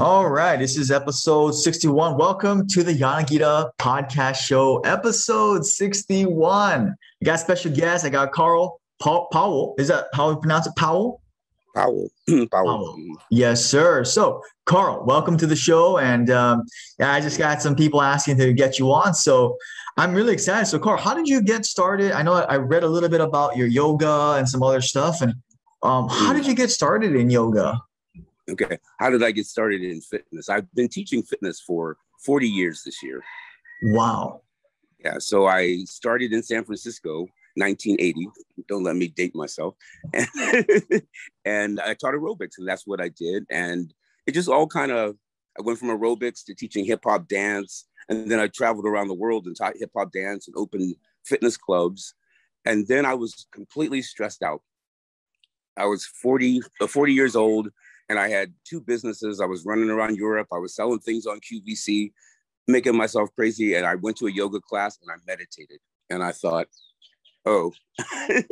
All right, this is episode 61. Welcome to the Yanagita podcast show, episode 61. I got special guest. I got Carl Paul, Powell. Is that how we pronounce it? Powell? Powell. Powell. Powell. Yes, sir. So, Carl, welcome to the show. And um, yeah, I just got some people asking to get you on. So, I'm really excited. So, Carl, how did you get started? I know I read a little bit about your yoga and some other stuff. And um, how did you get started in yoga? Okay. How did I get started in fitness? I've been teaching fitness for 40 years this year. Wow. Yeah. So I started in San Francisco, 1980. Don't let me date myself. and I taught aerobics, and that's what I did. And it just all kind of, I went from aerobics to teaching hip hop dance. And then I traveled around the world and taught hip hop dance and opened fitness clubs. And then I was completely stressed out. I was 40, uh, 40 years old and I had two businesses. I was running around Europe. I was selling things on QVC, making myself crazy. And I went to a yoga class and I meditated. And I thought, oh, I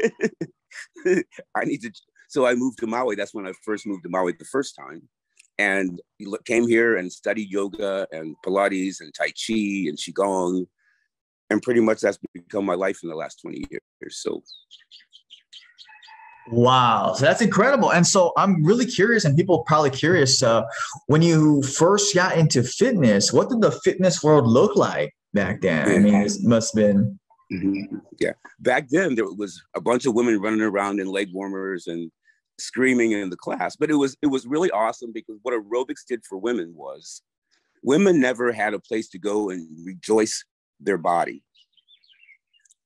need to. So I moved to Maui. That's when I first moved to Maui the first time. And came here and studied yoga and Pilates and Tai Chi and Qigong. And pretty much that's become my life in the last 20 years. So Wow, so that's incredible. And so I'm really curious, and people probably curious. Uh, when you first got into fitness, what did the fitness world look like back then? I mean, it must have been. Mm-hmm. Yeah, back then there was a bunch of women running around in leg warmers and screaming in the class, but it was it was really awesome because what aerobics did for women was women never had a place to go and rejoice their body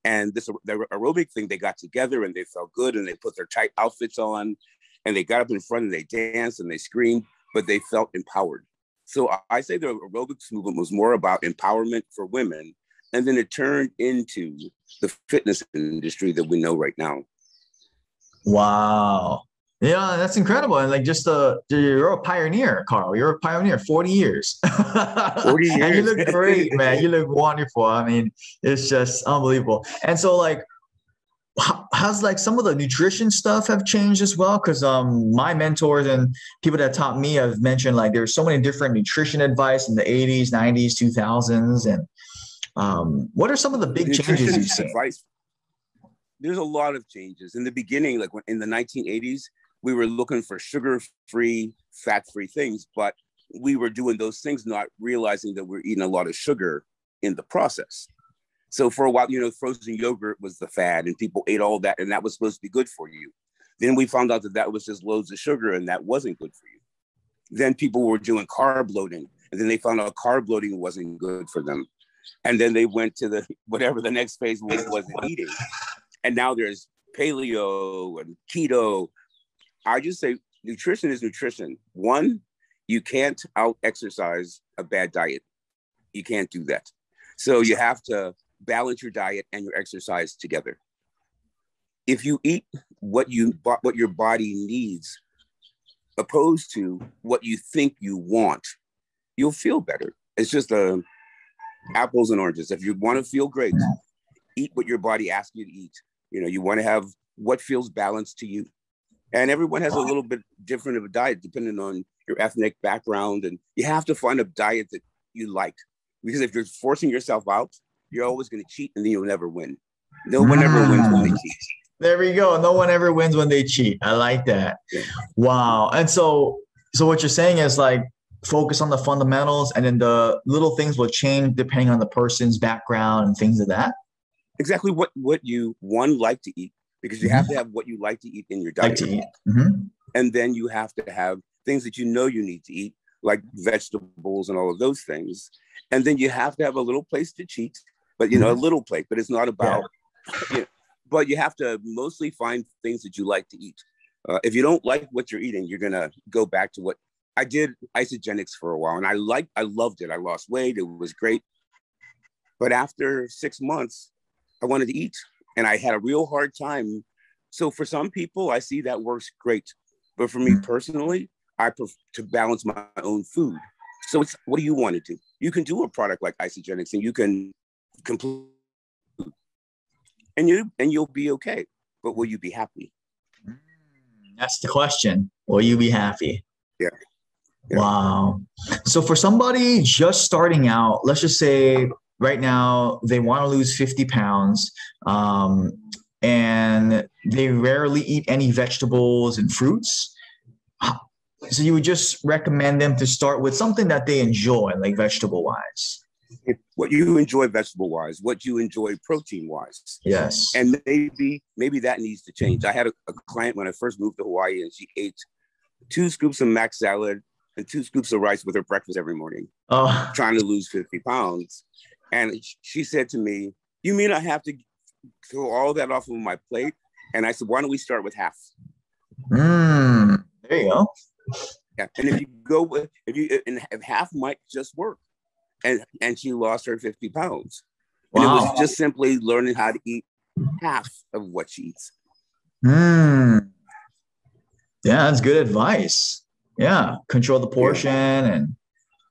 and this the aerobic thing they got together and they felt good and they put their tight outfits on and they got up in front and they danced and they screamed but they felt empowered. So i say the aerobics movement was more about empowerment for women and then it turned into the fitness industry that we know right now. Wow yeah, that's incredible. And like just a you're a pioneer, Carl. You're a pioneer, 40 years. 40 years. and you look great, man. You look wonderful. I mean, it's just unbelievable. And so like how's like some of the nutrition stuff have changed as well because um my mentors and people that taught me have mentioned like there's so many different nutrition advice in the 80s 90s 2000s and um what are some of the big nutrition changes you've seen advice, there's a lot of changes in the beginning like when, in the 1980s we were looking for sugar-free, fat-free things, but we were doing those things not realizing that we're eating a lot of sugar in the process. So for a while, you know, frozen yogurt was the fad, and people ate all that, and that was supposed to be good for you. Then we found out that that was just loads of sugar, and that wasn't good for you. Then people were doing carb loading, and then they found out carb loading wasn't good for them. And then they went to the whatever the next phase was wasn't eating. And now there's paleo and keto I just say nutrition is nutrition. One, you can't out exercise a bad diet. You can't do that. So you have to balance your diet and your exercise together. If you eat what you what your body needs, opposed to what you think you want, you'll feel better. It's just uh, apples and oranges. If you want to feel great, eat what your body asks you to eat. You know, you want to have what feels balanced to you and everyone has a little bit different of a diet depending on your ethnic background and you have to find a diet that you like because if you're forcing yourself out you're always going to cheat and then you'll never win. No one ever mm. wins when they cheat. There we go. No one ever wins when they cheat. I like that. Yeah. wow. And so so what you're saying is like focus on the fundamentals and then the little things will change depending on the person's background and things of that? Exactly what what you one like to eat because you have to have what you like to eat in your diet. Like mm-hmm. And then you have to have things that you know you need to eat, like vegetables and all of those things. And then you have to have a little place to cheat, but you know, mm-hmm. a little plate, but it's not about, yeah. you know, but you have to mostly find things that you like to eat. Uh, if you don't like what you're eating, you're gonna go back to what I did Isagenix for a while, and I liked, I loved it. I lost weight; it was great. But after six months, I wanted to eat and I had a real hard time. So for some people, I see that works great, but for me personally, I prefer to balance my own food. So it's what do you want to do? You can do a product like Isagenix, and you can complete, and you and you'll be okay. But will you be happy? Mm, that's the question. Will you be happy? Yeah. yeah. Wow. so for somebody just starting out, let's just say right now they want to lose 50 pounds um, and they rarely eat any vegetables and fruits. So you would just recommend them to start with something that they enjoy, like vegetable wise. What you enjoy vegetable wise, what you enjoy protein wise. Yes. And maybe maybe that needs to change. I had a, a client when I first moved to Hawaii and she ate two scoops of mac salad and two scoops of rice with her breakfast every morning, Oh, trying to lose 50 pounds. And she said to me, You mean I have to throw all that off of my plate? And I said, Why don't we start with half? mm, there you go. Yeah. And if you go with, if you, and if half might just work. And, and she lost her 50 pounds. And it was just simply learning how to eat half of what she eats. Mm. Yeah, that's good advice. Yeah, control the portion and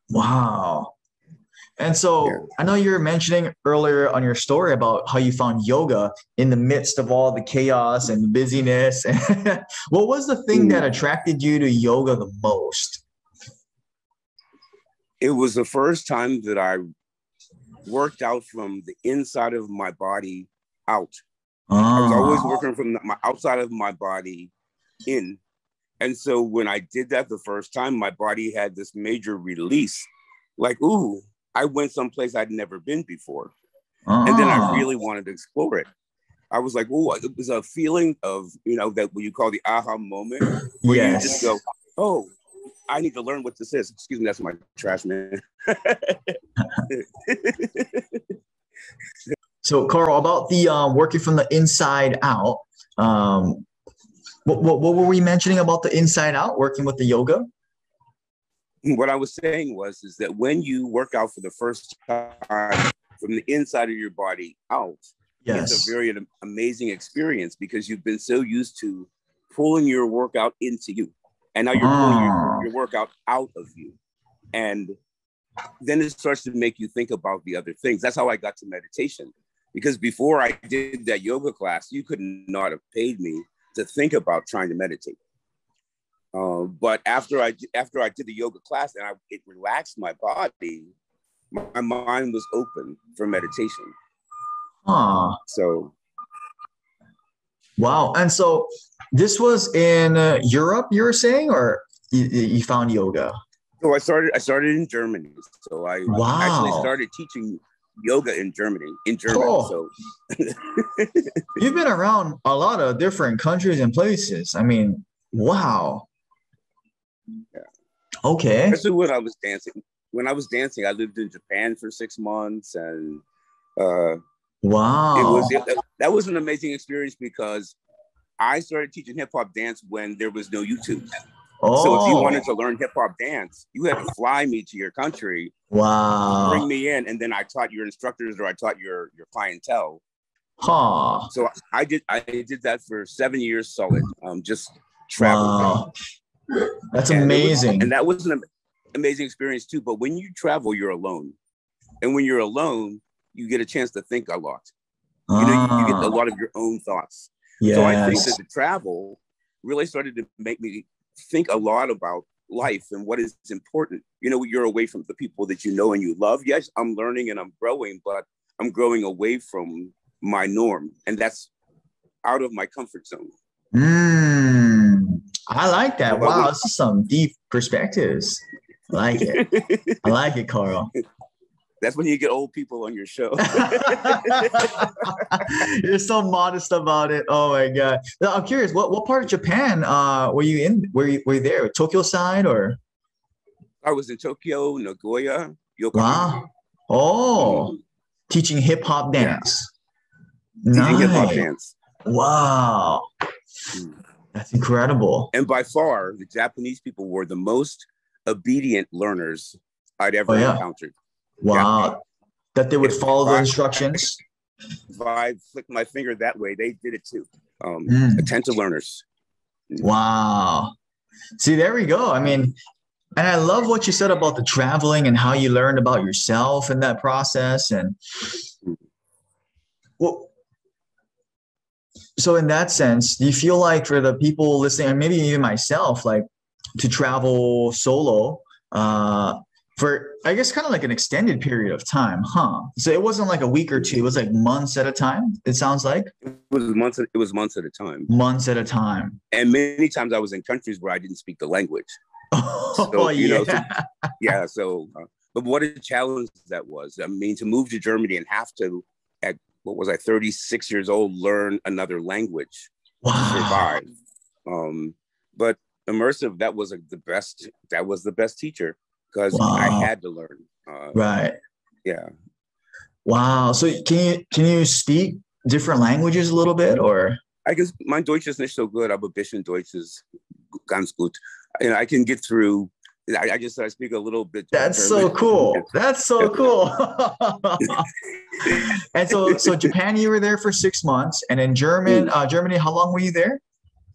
wow. And so Yeah. I know you were mentioning earlier on your story about how you found yoga in the midst of all the chaos and busyness. what was the thing that attracted you to yoga the most? It was the first time that I worked out from the inside of my body out. I was always Ah, working from the, my outside of my body in. And so when I did that the first time, my body had this major release like, ooh, I went someplace I'd never been before. And then I ah. really wanted to explore it. I was like, oh, it was a feeling of, you know, that what you call the aha moment where you just go, oh, I need to learn what this is. Excuse me, that's my trash man. So, Carl, about the um, working from the inside out, um, what, what, what were we mentioning about the inside out, working with the yoga? What I was saying was is that when you work out for the first time from the inside of your body out, Yes. it's a very am- amazing experience because you've been so used to pulling your workout into you. And now you're pulling Ah. your, your workout out of you. And then it starts to make you think about the other things. That's how I got to meditation. Because before I did that yoga class, you could not have paid me to think about trying to meditate. Uh, but after I after I did the yoga class and I, it relaxed my body, my, mind was open for meditation. Huh. So Wow. And so this was in uh, Europe, you were saying, or you, you found yoga? So I started. I started in Germany. So I Wow. actually started teaching yoga in Germany. In Germany. Oh. So You've been around a lot of different countries and places. I mean, wow. Yeah. Okay. especially when I was dancing. When I was dancing, I lived in Japan for six months, and uh, Wow. it was it, that was an amazing experience because I started teaching hip hop dance when there was no YouTube. oh, So if you wanted to learn hip hop dance, you had to fly me to your country, wow. bring me in, and then I taught your instructors or I taught your your clientele. Huh. So I did I did that for seven years solid. Um, just traveling. Wow. That's it was- amazing. and that was an amazing experience too. But when you travel, you're alone, and when you're alone, you get a chance to think a lot. You know, you, you get a Ah, lot of your own thoughts. So I think that the travel really started to make me think a lot about life and what is important. You know, you're away from the people that you know and you love. Yes, I'm learning and I'm growing, but I'm growing away from my norm, and that's out of my comfort zone. Mm, I like that. Wow, this is some deep perspectives. I like it. I like it, Carl. that's when you get old people on your show. You're so modest about it. Oh my god. Now, I'm curious, what, what part of Japan uh were you in? Were you were you there? Tokyo side or I was in Tokyo, Nagoya, Yokohama. wow? Oh, teaching hip hop dance. Yeah. Teaching hip hop dance. Wow. Mm. That's incredible. And by far, the Japanese people were the most obedient learners I'd ever Oh, yeah. encountered. Wow. That they would If follow the instructions. If I flicked my finger that way, they did it too. Um, Mm. Attentive learners. Wow. See, there we go. I mean, and I love what you said about the traveling and how you learned about yourself in that process. And well, so in that sense, do you feel like for the people listening, and maybe even myself, like to travel solo, uh, for I guess kind of like an extended period of time, huh? So it wasn't like a week or two; it was like months at a time. It sounds like it was months. It was months at a time. Months at a time. And many times I was in countries where I didn't speak the language. Oh so, you yeah. Know, so, yeah. So, uh, but what a challenge that was. I mean, to move to Germany and have to, what was I, 36 years old, learn another language wow. survive. Um, but immersive, that was a, the best. That was the best teacher because wow. I had to learn. Uh, right. Yeah. Wow. So can you can you speak different languages a little bit, or? I guess my Deutsch is not so good, aber bisschen Deutsch ist ganz gut. And I can get through. I, I just I speak a little bit. That's so cool. That's so cool. and so, so Japan, you were there for six months, and in German, mm. uh, Germany, how long were you there?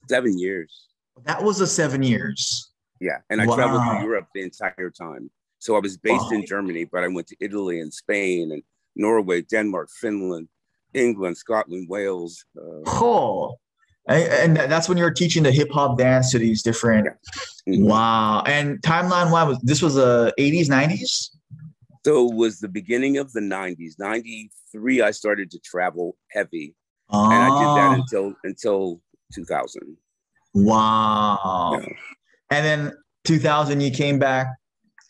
Seven years. That was the seven years. Yeah, and I wow. traveled through Europe the entire time. So I was based wow. in Germany, but I went to Italy and Spain and Norway, Denmark, Finland, England, Scotland, Wales. Uh, oh, and, and, that's when you were teaching the hip hop dance to these different. Mm-hmm. Wow! And timeline wise, was this was the eighties, nineties? So it was the beginning of the nineties. Ninety three, I started to travel heavy, oh. and I did that ah. until until two thousand. Wow! Yeah. And then 2000, you came back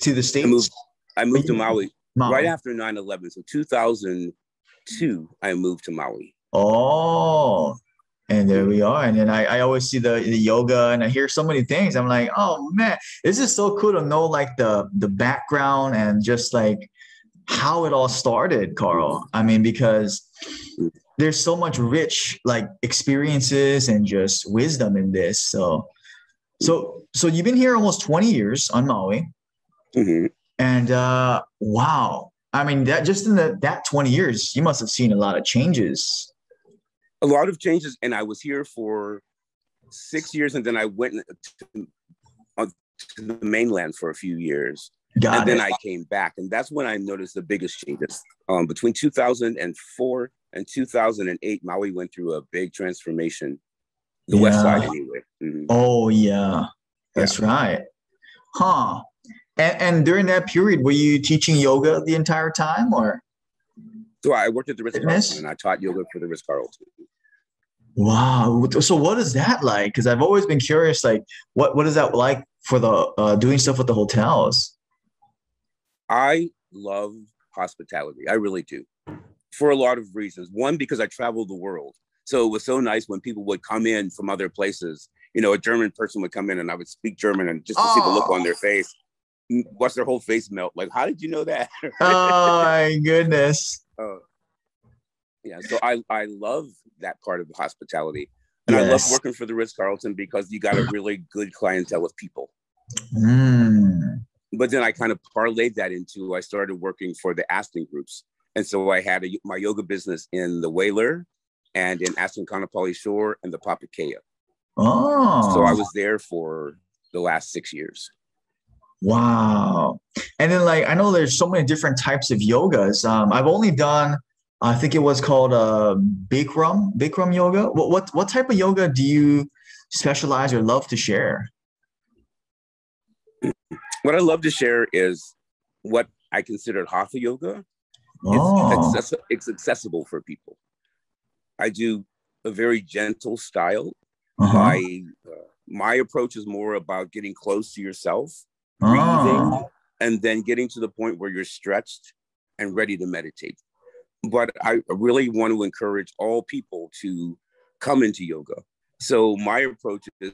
to the States? I moved, I moved to Maui, Maui, right after 9 11. So 2002, I moved to Maui. Oh, and there we are. And then I, I always see the, the yoga and I hear so many things. I'm like, oh man, this is so cool to know like the the background and just like how it all started, Carl. I mean, because there's so much rich like experiences and just wisdom in this. So so so you've been here almost 20 years on Maui. Mm-hmm. And uh wow. I mean that just in the that 20 years, you must have seen a lot of changes. A lot of changes. And I was here for six years and then I went to, uh, to the mainland for a few years. Got and it. then I came back. And that's when I noticed the biggest changes. Um, between 2004 and 2008, Maui went through a big transformation the yeah. west side anyway. Mm-hmm. Oh yeah, that's yeah. right. Huh. And, and during that period, were you teaching yoga the entire time, or? So I worked at the Ritz Carlton and I taught yoga for the Ritz Carlton. Wow. So what is that like? Because I've always been curious. Like, what what is that like for the uh, doing stuff with the hotels? I love hospitality. I really do, for a lot of reasons. One, because I travel the world. So it was so nice when people would come in from other places. You know, a German person would come in and I would speak German and just to oh. see the look on their face, watch their whole face melt. Like, how did you know that? oh my goodness. Yeah, so I, I love that part of the hospitality. And yes. I love working for the Ritz Carlton because you got a really good clientele of people. Mm. But then I kind of parlayed that into I started working for the Aston groups. And so I had a, my yoga business in the Whaler and in Aston Kaanapali Shore and the Papakea. Oh. So I was there for the last six years. Wow. And then like I know there's so many different types of yogas. Um, I've only done I think it was called uh Bikram, Bikram yoga. What what what type of yoga do you specialize or love to share? What I love to share is what I consider hatha yoga. Oh. It's, it's accessible for people. I do a very gentle style. Uh-huh. My uh, my approach is more about getting close to yourself, breathing, oh. and then getting to the point where you're stretched and ready to meditate. But I really want to encourage all people to come into yoga. So my approach is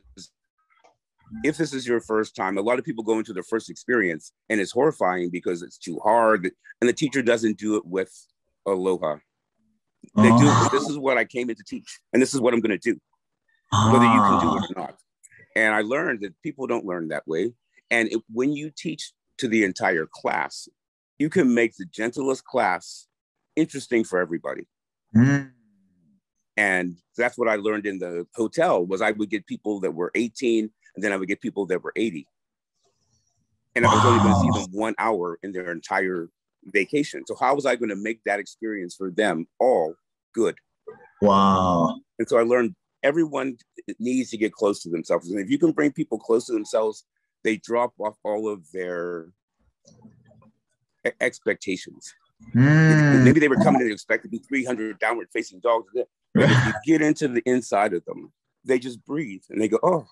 if this is your first time, a lot of people go into their first experience and it's horrifying because it's too hard and the teacher doesn't do it with aloha. They do. This is what I came in to teach, and this is what I'm going to do, whether you can do it or ah. not. And I learned that people don't learn that way. And it, when you teach to the entire class, you can make the gentlest class interesting for everybody. Mm. And that's what I learned in the hotel was I would get people that were 18 and then I would get people that were 80. And wow. I was only going to see them one hour in their entire vacation. So how was I going to make that experience for them all good? Wow. And so I learned everyone needs to get close to themselves. And if you can bring people close to themselves, they drop off all of their expectations. Mm. Maybe they were coming in to expect to be 300 downward facing dogs. You get into the inside of them, they just breathe and they go, oh,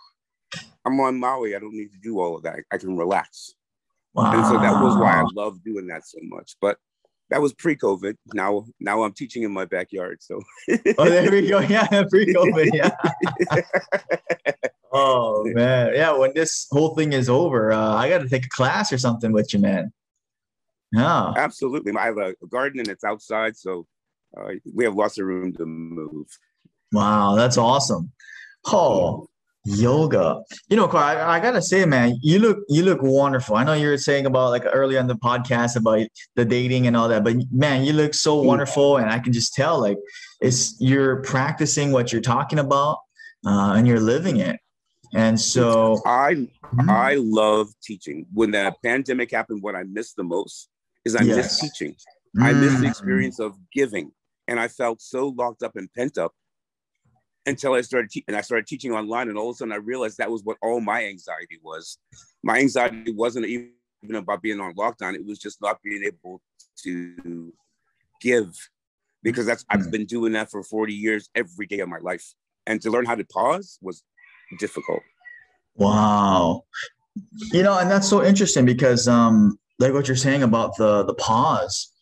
I'm on Maui. I don't need to do all of that. I can relax. Wow. And so that was why I love doing that so much. But that was pre-COVID. Now, now I'm teaching in my backyard. So. oh, there we go. Yeah, pre-COVID. Yeah. oh man, yeah. When this whole thing is over, uh, I got to take a class or something with you, man. Yeah. Absolutely. I have a garden and it's outside, so uh, we have lots of room to move. Wow, that's awesome. Oh, yoga. You know, Carl, I, I, gotta say, man, you look you look wonderful. I know you were saying about like earlier on the podcast about the dating and all that, but man, you look so wonderful, and I can just tell like it's you're practicing what you're talking about, uh, and you're living it. And so I mm-hmm. I love teaching. When the pandemic happened, what I missed the most is I yes. miss teaching. Mm. I miss the mm. experience of giving, and I felt so locked up and pent up until I started te- and I started teaching online, and all of a sudden I realized that was what all my anxiety was. My anxiety wasn't even about being on lockdown; it was just not being able to give, because that's I've mm. been doing that for forty years every day of my life, and to learn how to pause was difficult. Wow, you know, and that's so interesting because, um, like what you're saying about the the pause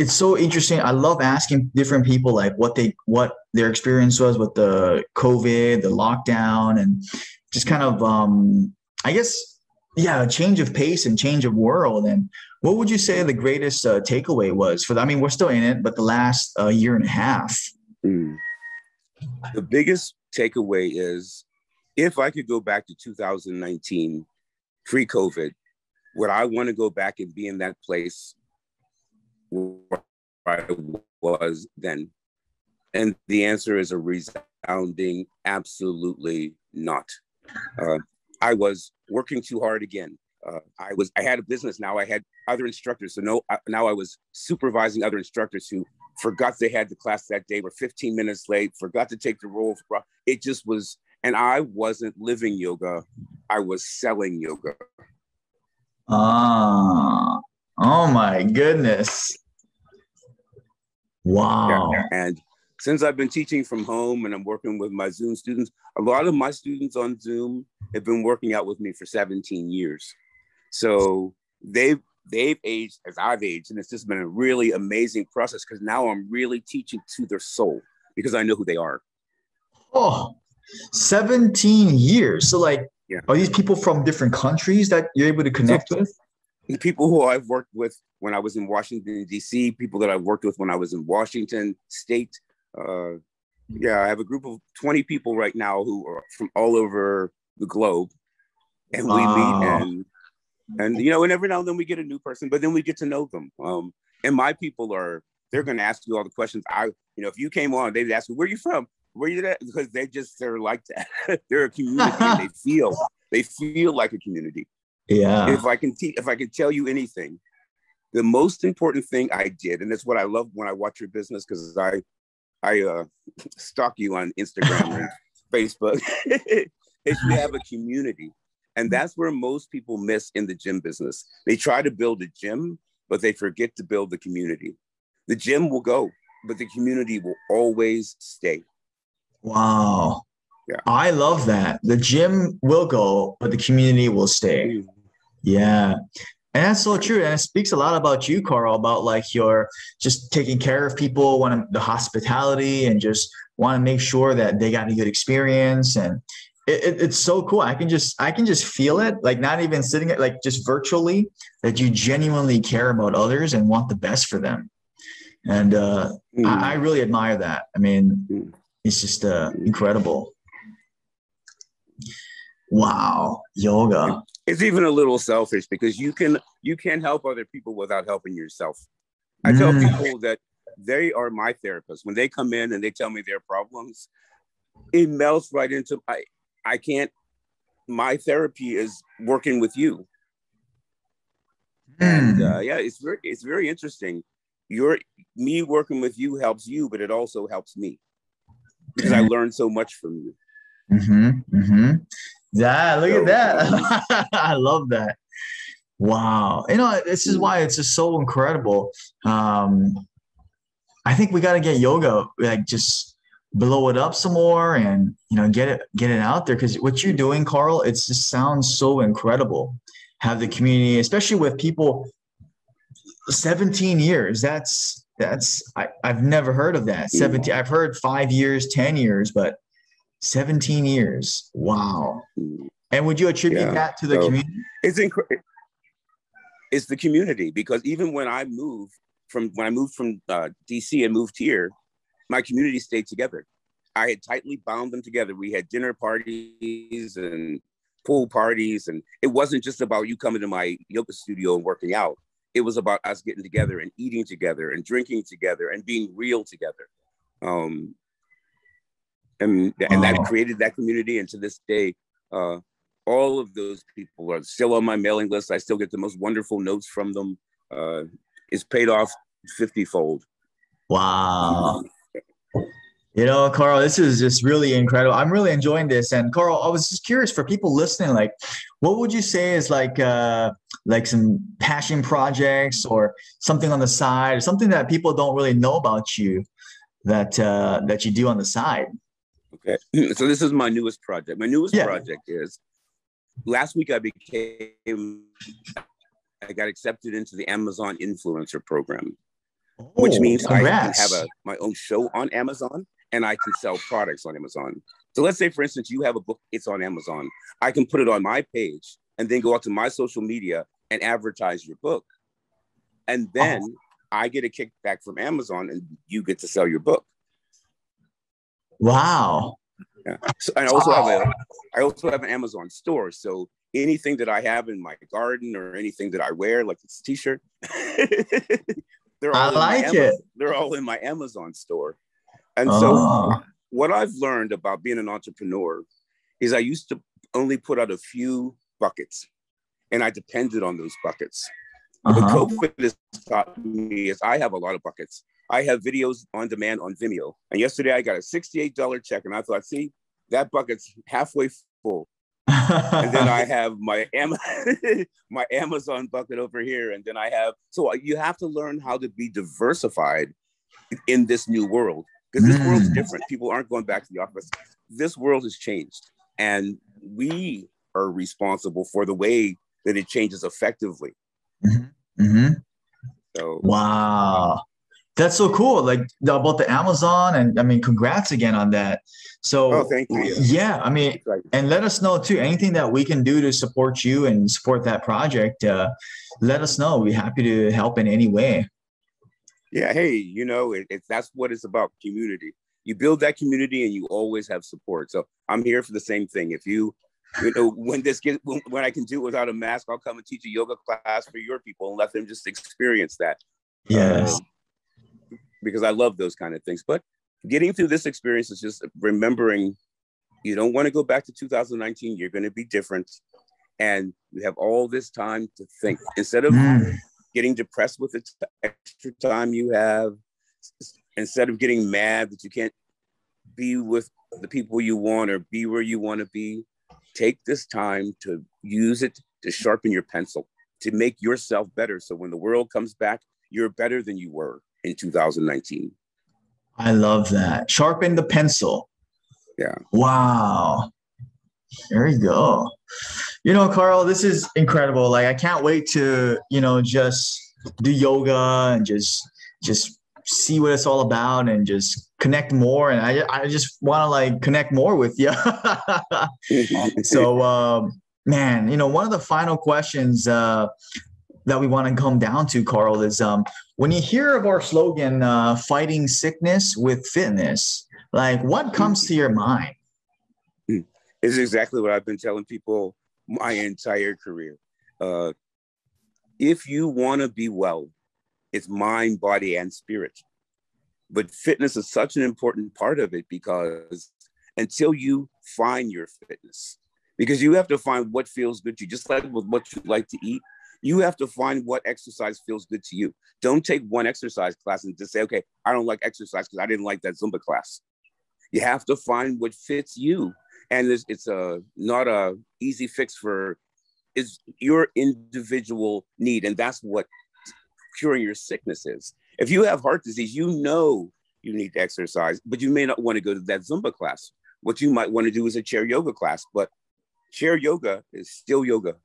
it's so interesting. I love asking different people like what they what their experience was with the COVID, the lockdown, and just kind of um, I guess yeah, a change of pace and change of world. And what would you say the greatest uh, takeaway was for? The, I mean, we're still in it, but the last uh, year and a half. Mm. The biggest takeaway is if I could go back to 2019, pre-COVID, would I want to go back and be in that place where I was then? And the answer is a resounding absolutely not. Uh, I was working too hard again. Uh, I was I had a business now. I had other instructors. So no, now I was supervising other instructors who forgot they had the class that day, were 15 minutes late, forgot to take the roll. It just was, and I wasn't living yoga. I was selling yoga. Ah, oh my goodness. Wow. Yeah, and since I've been teaching from home and I'm working with my Zoom students, a lot of my students on Zoom have been working out with me for 17 years. So they've they've aged as I've aged, and it's just been a really amazing process because now I'm really teaching to their soul because I know who they are. Oh, 17 years. So like yeah. are these people from different countries that you're able to connect so, with? The people who I've worked with when I was in Washington, D.C., people that I've worked with when I was in Washington State. Uh, yeah, I have a group of 20 people right now who are from all over the globe. And wow. we meet and, and, you know, and every now and then we get a new person, but then we get to know them. Um, and my people are, they're going to ask you all the questions. I, you know, if you came on, they'd ask me, where are you from? You at? Because they just, they're like that. they're a community and they feel, they feel like a community. Yeah. If I can te- if I can tell you anything, the most important thing I did, and that's what I love when I watch your business because I I uh, stalk you on Instagram and Facebook. is you have a community, and that's where most people miss in the gym business. They try to build a gym, but they forget to build the community. The gym will go, but the community will always stay. Wow. Yeah. I love that. The gym will go, but the community will stay. Yeah. And that's so true. And it speaks a lot about you, Carl, about like your just taking care of people, want the hospitality and just want to make sure that they got a good experience. And it, it, it's so cool. I can just, I can just feel it, like not even sitting it, like just virtually that you genuinely care about others and want the best for them. And uh, mm. I, I, really admire that. I mean, mm. It's just uh, incredible. Wow. Yoga it's even a little selfish because you can you can't help other people without helping yourself. I tell mm. people that they are my therapist. When they come in and they tell me their problems, it melts right into I I can't my therapy is working with you. Mm. And uh, yeah, it's very it's very interesting. Your me working with you helps you, but it also helps me because I learned so much from you. Mm-hmm, mm-hmm. Yeah, look so, at that. I love that. Wow. You know, this is why it's just so incredible. Um, I think we got to get yoga, like just blow it up some more and, you know, get it, get it out there. Cause what you're doing, Carl, it just sounds so incredible. Have the community, especially with people 17 years. That's, that's, I, I've never heard of that. 17, I've heard five years, 10 years, but 17 years. Wow. And would you attribute yeah. that to the so community? It's incredible. It's the community because even when I moved from when I moved from uh, DC and moved here, my community stayed together. I had tightly bound them together. We had dinner parties and pool parties, and it wasn't just about you coming to my yoga studio and working out. It was about us getting together and eating together and drinking together and being real together. Um, and and that created that community. And to this day, uh, all of those people are still on my mailing list. I still get the most wonderful notes from them. Uh, it's paid off 50 fold. Wow. You know, Carl, this is just really incredible. I'm really enjoying this. And Carl, I was just curious for people listening, like, what would you say is like, uh, like some passion projects or something on the side, or something that people don't really know about you that uh, that you do on the side? Okay, so this is my newest project. My newest yeah. project is last week I became I got accepted into the Amazon influencer program, oh, which means congrats. I have a, my own show on Amazon and I can sell products on Amazon. So let's say, for instance, you have a book, it's on Amazon. I can put it on my page and then go out to my social media and advertise your book. And uh-huh. then oh. I get a kickback from Amazon and you get to sell your book. Wow. Yeah. So I also have a I also have an Amazon store. So anything that I have in my garden or anything that I wear, like this t-shirt, they're all I like it. They're all in my Amazon store. And so oh. what I've learned about being an entrepreneur is I used to only put out a few buckets and I depended on those buckets. Uh-huh. What COVID has taught me is I have a lot of buckets. I have videos on demand on Vimeo. And yesterday I got a $68 check and I thought, see, that bucket's halfway full. and then I have my Am- my Amazon bucket over here, and then I have so you have to learn how to be diversified in this new world because this mm. world's different. People aren't going back to the office. This world has changed, and we are responsible for the way that it changes effectively. Mm-hmm. Mm-hmm. So wow, that's so cool. Like about the Amazon, and I mean, congrats again on that. So, oh, thank you. Yeah, I mean, and let us know too. Anything that we can do to support you and support that project, uh, let us know. We're happy to help in any way. Yeah, hey, you know, it, it, that's what it's about. Community. You build that community, and you always have support. So I'm here for the same thing. If you you know, when this gets when, when, I can do it without a mask, I'll come and teach a yoga class for your people and let them just experience that. Yes. Um, because I love those kind of things. But getting through this experience is just remembering you don't want to go back to 2019. You're going to be different. And you have all this time to think instead of mm. Getting depressed with the extra time you have, instead of getting mad that you can't be with the people you want or be where you want to be, take this time to use it to sharpen your pencil, to make yourself better. So when the world comes back, you're better than you were in 2019. I love that. Sharpen the pencil. Yeah. Wow. There you go. You know, Carl, this is incredible. Like I can't wait to, you know, just do yoga and just just see what it's all about and just connect more and I I just want to like connect more with you. so um man, you know, one of the final questions uh that we want to come down to, Carl, is um, when you hear of our slogan, uh, fighting sickness with fitness, like what comes to your mind? It's exactly what I've been telling people my entire career. Uh, if you want to be well, it's mind, body, and spirit. But fitness is such an important part of it because until you find your fitness, because you have to find what feels good to you, just like with what you like to eat, you have to find what exercise feels good to you. Don't take one exercise class and just say, okay, I don't like exercise because I didn't like that Zumba class. You have to find what fits you. And it's, it's a not a easy fix for is your individual need, and that's what curing your sickness is. If you have heart disease, you know you need to exercise, but you may not want to go to that Zumba class. What you might want to do is a chair yoga class, but chair yoga is still yoga.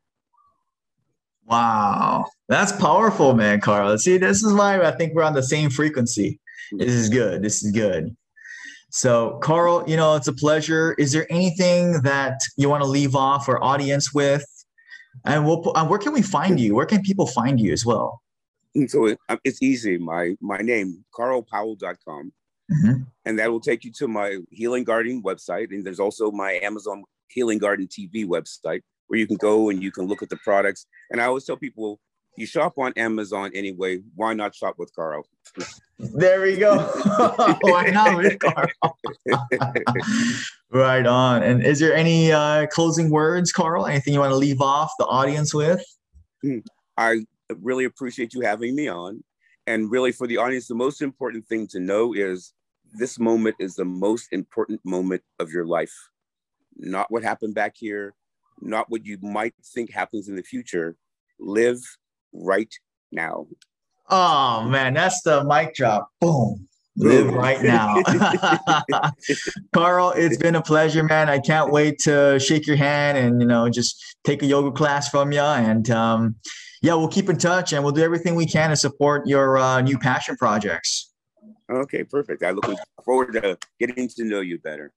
Wow, that's powerful, man, Carl. See, this is why I think we're on the same frequency. This is good. This is good. So, Carl, you know, it's a pleasure. Is there anything that you want to leave off our audience with? And we'll uh, where can we find you? Where can people find you as well? So it, um, it's easy. My my name, carlpowell.com. Mm-hmm. And that will take you to my Healing Garden website. And there's also my Amazon Healing Garden TV website where you can go and you can look at the products. And I always tell people, you shop on Amazon anyway. Why not shop with Carl? There we go. Why not with Carl? right on. And is there any uh, closing words, Carl? Anything you want to leave off the audience with? Hmm. I really appreciate you having me on. And really, for the audience, the most important thing to know is this moment is the most important moment of your life. Not what happened back here, not what you might think happens in the future. Live right now. Oh man, that's the mic drop. Boom. Live right now. Carl, it's been a pleasure, man. I can't wait to shake your hand and you know just take a yoga class from you. And um, yeah, we'll keep in touch and we'll do everything we can to support your uh, new passion projects. Okay, perfect. I look forward to getting to know you better.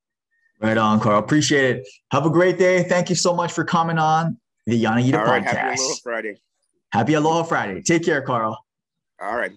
Right on, Carl. Appreciate it. Have a great day. Thank you so much for coming on the Yanagita All right, podcast. Happy Aloha Friday. Happy Aloha Friday. Take care, Carl. All right.